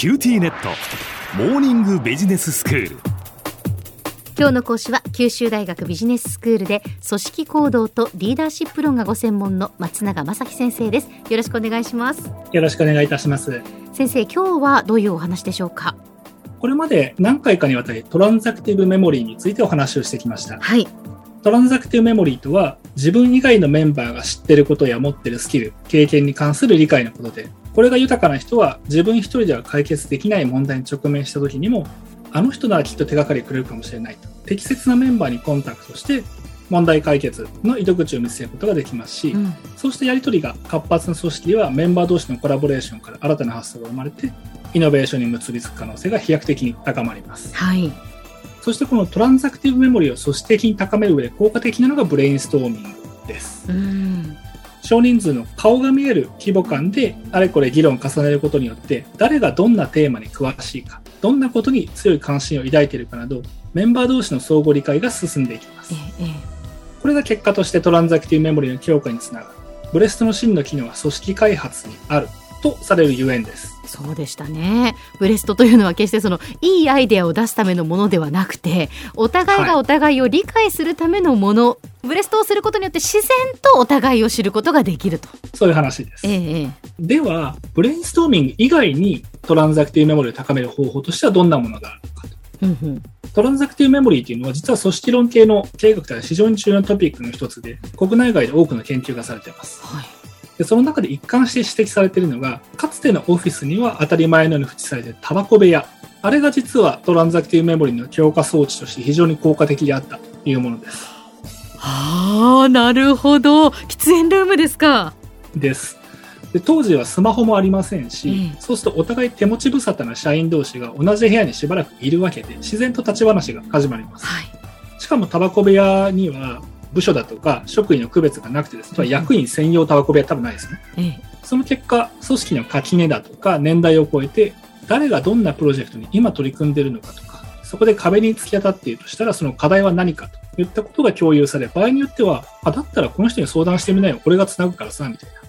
QTnet。モーニングビジネススクール。今日の講師は九州大学ビジネススクールで組織行動とリーダーシップ論がご専門の松永正樹先生です。よろしくお願いします。よろしくお願いいたします。先生今日はどういうお話でしょうか？これまで何回かにわたりトランザクティブメモリーについてお話をしてきました。はい。トランザクティブメモリーとは自分以外のメンバーが知ってることや持ってるスキル経験に関する理解のことでこれが豊かな人は自分一人では解決できない問題に直面した時にもあの人ならきっと手がかりくれるかもしれないと適切なメンバーにコンタクトして問題解決の糸口を見つけることができますし、うんそうしたやり取りが活発な組織ではメンバー同士のコラボレーションから新たな発想が生まれてイノベーションに結びつく可能性が飛躍的に高まります。はいそしてこのトランザクティブメモリーを組織的に高める上で効果的なのがブレインストーミングです。うん少人数の顔が見える規模感であれこれ議論を重ねることによって誰がどんなテーマに詳しいかどんなことに強い関心を抱いているかなどメンバー同士の相互理解が進んでいきます。えええこれが結果としてトランザクティブメモリーの強化につながる。ブレストの真の機能は組織開発にあるとされるゆえんです。そうでしたね。ブレストというのは決してそのいいアイデアを出すためのものではなくてお互いがお互いを理解するためのもの、ブレストをすることによって自然とお互いを知ることができると。そういう話です。ええええ。ではブレインストーミング以外にトランザクティブメモリーを高める方法としてはどんなものがあるのかトランザクティブメモリーというのは実は組織論系の経営学では非常に重要なトピックの一つで国内外で多くの研究がされています。はいでその中で一貫して指摘されているのがかつてのオフィスには当たり前のように付置されてタバコ部屋。あれが実はトランザクティブメモリーの強化装置として非常に効果的であったというものです。はあなるほど。喫煙ルームですか。です。で当時はスマホもありませんし、ええそうするとお互い手持ち無沙汰な社員同士が同じ部屋にしばらくいるわけで自然と立ち話が始まります。はい。しかもタバコ部屋には部署だとか職員の区別がなくてですね、うん役員専用タバコ部屋多分ないですね。ええその結果、組織の垣根だとか年代を超えて、誰がどんなプロジェクトに今取り組んでいるのかとか、そこで壁に突き当たっているとしたら、その課題は何かといったことが共有され、場合によっては、あ、だったらこの人に相談してみないよ、俺が繋ぐからさ、みたいな。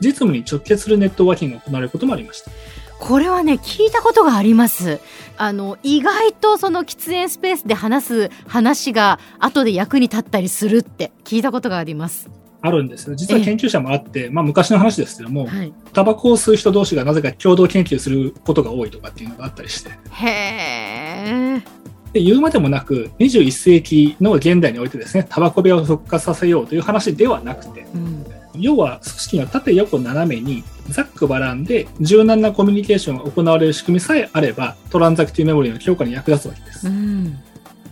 実務に直結するネットワーキングが行われることもありました。これはね聞いたことがあります。あの意外とその喫煙スペースで話す話が後で役に立ったりするって聞いたことがあります。あるんです。よ。実は研究者もあって、まあ昔の話ですけども、はい。タバコを吸う人同士がなぜか共同研究することが多いとかっていうのがあったりして、へえ。で言うまでもなく、21世紀の現代においてですね、タバコ部屋を復活させようという話ではなくて、うん要は組織の縦横斜めにざっくばらんで柔軟なコミュニケーションが行われる仕組みさえあれば、トランザクティブメモリーの強化に役立つわけですう。ん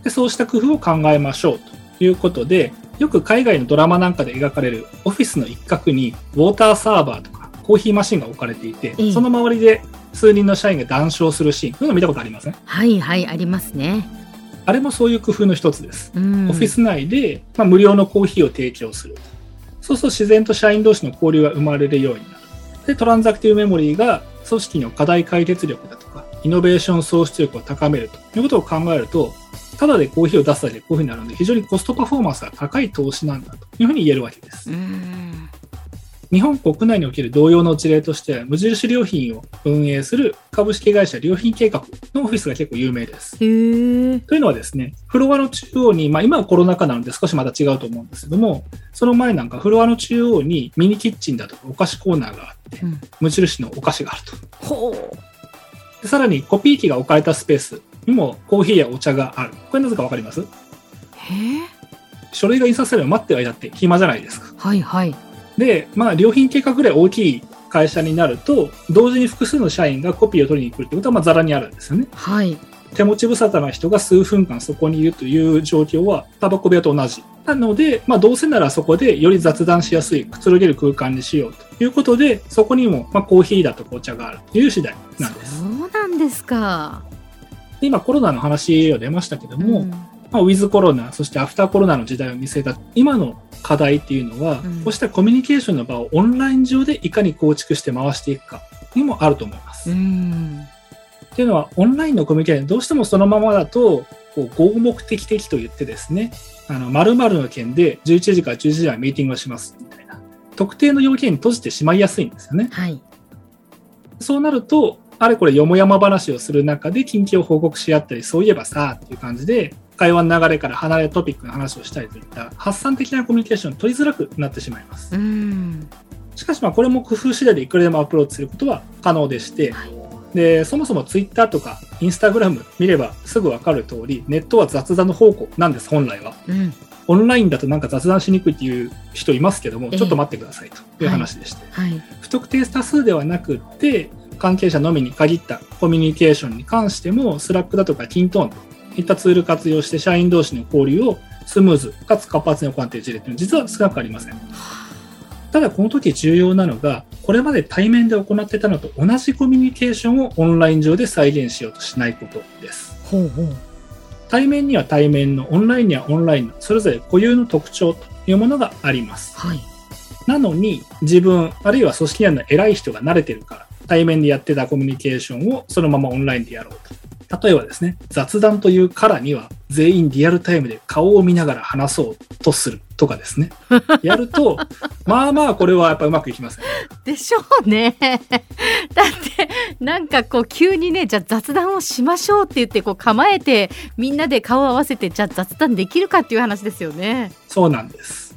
でそうした工夫を考えましょうということで、よく海外のドラマなんかで描かれるオフィスの一角にウォーターサーバーとかコーヒーマシンが置かれていて、ええその周りで数人の社員が談笑するシーン、そういうの見たことありません？はいはいありますね、あれもそういう工夫の一つです。うん、オフィス内で、まあ、無料のコーヒーを提供する。そうすると自然と社員同士の交流が生まれるようになる。で、トランザクティブメモリーが組織の課題解決力だとか、イノベーション創出力を高めるということを考えると、ただでコーヒーを出すだけでこういうふうになるので、非常にコストパフォーマンスが高い投資なんだというふうに言えるわけです。うん日本国内における同様の事例としては、無印良品を運営する株式会社良品計画のオフィスが結構有名です。というのはですね、フロアの中央に、まあ今はコロナ禍なので少しまた違うと思うんですけども、その前なんかフロアの中央にミニキッチンだとかお菓子コーナーがあって、うん無印のお菓子があると。ほうでさらにコピー機が置かれたスペースにもコーヒーやお茶がある。これなぜかわかります？書類が印刷されるのを待ってる間って暇じゃないですか。はいはいで、まあ良品計画ぐらい大きい会社になると、同時に複数の社員がコピーを取りに来るってことはまあザラにあるんですよね。はい手持ち無沙汰な人が数分間そこにいるという状況はタバコ部屋と同じ。なので、まあどうせならそこでより雑談しやすい、くつろげる空間にしようということで、そこにもまあコーヒーだと紅茶があるという次第なんです。そうなんですかで今コロナの話が出ましたけども、うんまあ、ウィズコロナ、そしてアフターコロナの時代を見据えた今の課題っていうのは、うんこうしたコミュニケーションの場をオンライン上でいかに構築して回していくかにもあると思います。うんっていうのは、オンラインのコミュニケーション、どうしてもそのままだと、こう合目的的と言ってですね、あの、〇〇の件で11時から11時はミーティングをします、みたいな。特定の要件に閉じてしまいやすいんですよね。はいそうなると、あれこれよもやま話をする中で近況を報告し合ったり、そういえばさ、っていう感じで、会話の流れから離れトピックの話をしたりといった発散的なコミュニケーションを取りづらくなってしまいます。うん。しかしまあこれも工夫次第でいくらでもアプローチすることは可能でして、はい。でそもそも Twitter とか Instagram 見ればすぐ分かる通りネットは雑談の宝庫なんです本来は。うん。オンラインだとなんか雑談しにくいっていう人いますけども、ええ。ちょっと待ってくださいという話でして、はい。不特定多数ではなくって関係者のみに限ったコミュニケーションに関しても Slack だとか Kintone といったツール活用して社員同士の交流をスムーズかつ活発に行っている事例というのは実は少なくありません。ただこの時重要なのが、これまで対面で行ってたのと同じコミュニケーションをオンライン上で再現しようとしないことです。ほうほう対面には対面の、オンラインにはオンラインの、それぞれ固有の特徴というものがあります。はいなのに、自分、あるいは組織内の偉い人が慣れてるから、対面でやってたコミュニケーションをそのままオンラインでやろうと。例えばですね、雑談というからには、全員リアルタイムで顔を見ながら話そうとするとかですね。やると、まあまあこれはやっぱうまくいきません。でしょうね。だってなんかこう急にねじゃあ雑談をしましょうって言ってこう構えてみんなで顔を合わせてじゃあ雑談できるかっていう話ですよね。そうなんです。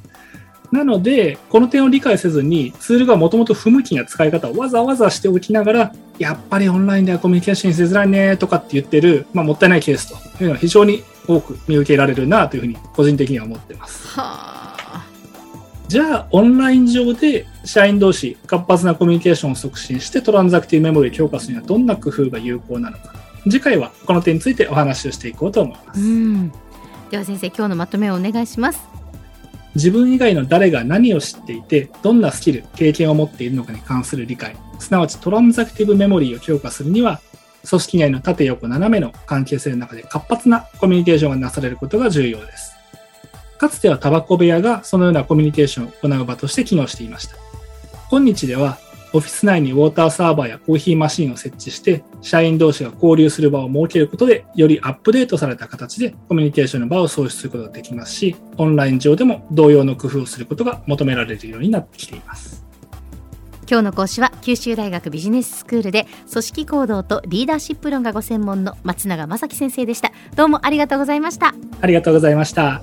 なので、この点を理解せずに、ツールがもともと不向きな使い方をわざわざしておきながら、やっぱりオンラインではコミュニケーションしづらいねとかって言ってる、まあ、もったいないケースというのは非常に多く見受けられるなというふうに個人的には思ってます。はあ。じゃあ、オンライン上で社員同士活発なコミュニケーションを促進してトランザクティブメモリーを強化するにはどんな工夫が有効なのか。次回はこの点についてお話をしていこうと思います。うん。では先生今日のまとめをお願いします。自分以外の誰が何を知っていて、どんなスキル、経験を持っているのかに関する理解、すなわちトランザクティブメモリーを強化するには、組織内の縦横斜めの関係性の中で活発なコミュニケーションがなされることが重要です。かつてはタバコ部屋がそのようなコミュニケーションを行う場として機能していました。今日では、オフィス内にウォーターサーバーやコーヒーマシンを設置して、社員同士が交流する場を設けることで、よりアップデートされた形でコミュニケーションの場を創出することができますし、オンライン上でも同様の工夫をすることが求められるようになってきています。今日の講師は九州大学ビジネススクールで組織行動とリーダーシップ論がご専門の松永正樹先生でした。どうもありがとうございました。ありがとうございました。